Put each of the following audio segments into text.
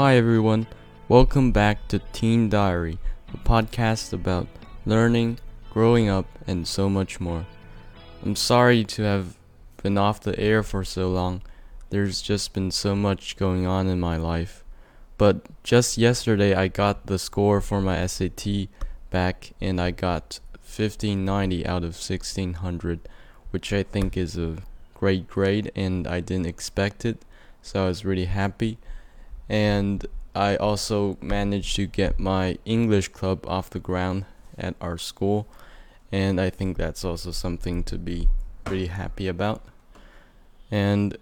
Hi, everyone. Welcome back to Teen Diary, a podcast about learning, growing up, and so much more. I'm sorry to have been off the air for so long. There's just been so much going on in my life. But just yesterday, I got the score for my SAT back, and I got 1590 out of 1600, which I think is a great grade, and I didn't expect it, so I was really happy. And I also managed to get my English club off the ground at our school, and I think that's also something to be pretty happy about. And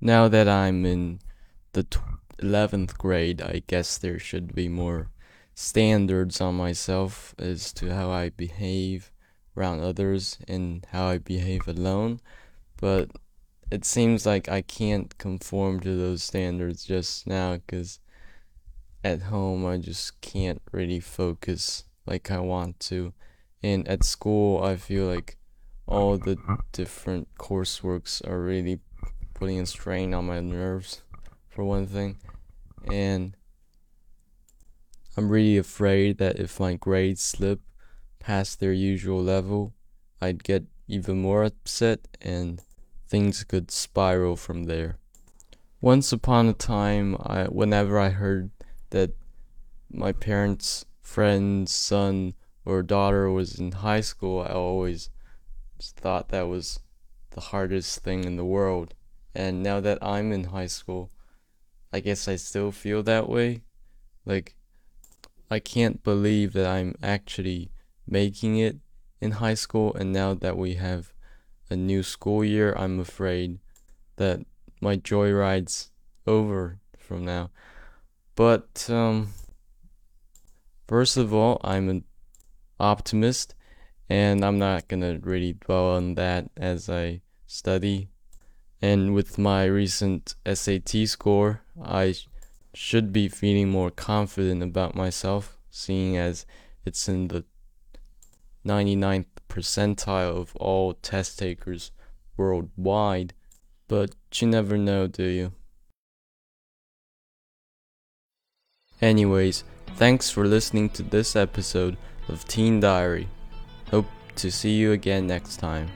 now that I'm in the 11th grade, I guess there should be more standards on myself as to how I behave around others and how I behave alone. But it seems like I can't conform to those standards just now because at home I just can't really focus like I want to. And at school, I feel like all the different courseworks are really putting a strain on my nerves, for one thing. And I'm really afraid that if my grades slip past their usual level, I'd get even more upset and things could spiral from there. Once upon a time, I, whenever I heard that my parents' friend's son or daughter was in high school, I always thought that was the hardest thing in the world. And now that I'm in high school, I guess I still feel that way. Like, I can't believe that I'm actually making it in high school, and now that we have a new school year, I'm afraid that my joyride's over from now. But um, first of all, I'm an optimist, and I'm not gonna really dwell on that as I study. And with my recent SAT score, I should be feeling more confident about myself, seeing as it's in the 99th percentile of all test takers worldwide. But you never know, do you? Anyways, thanks for listening to this episode of Teen Diary. Hope to see you again next time.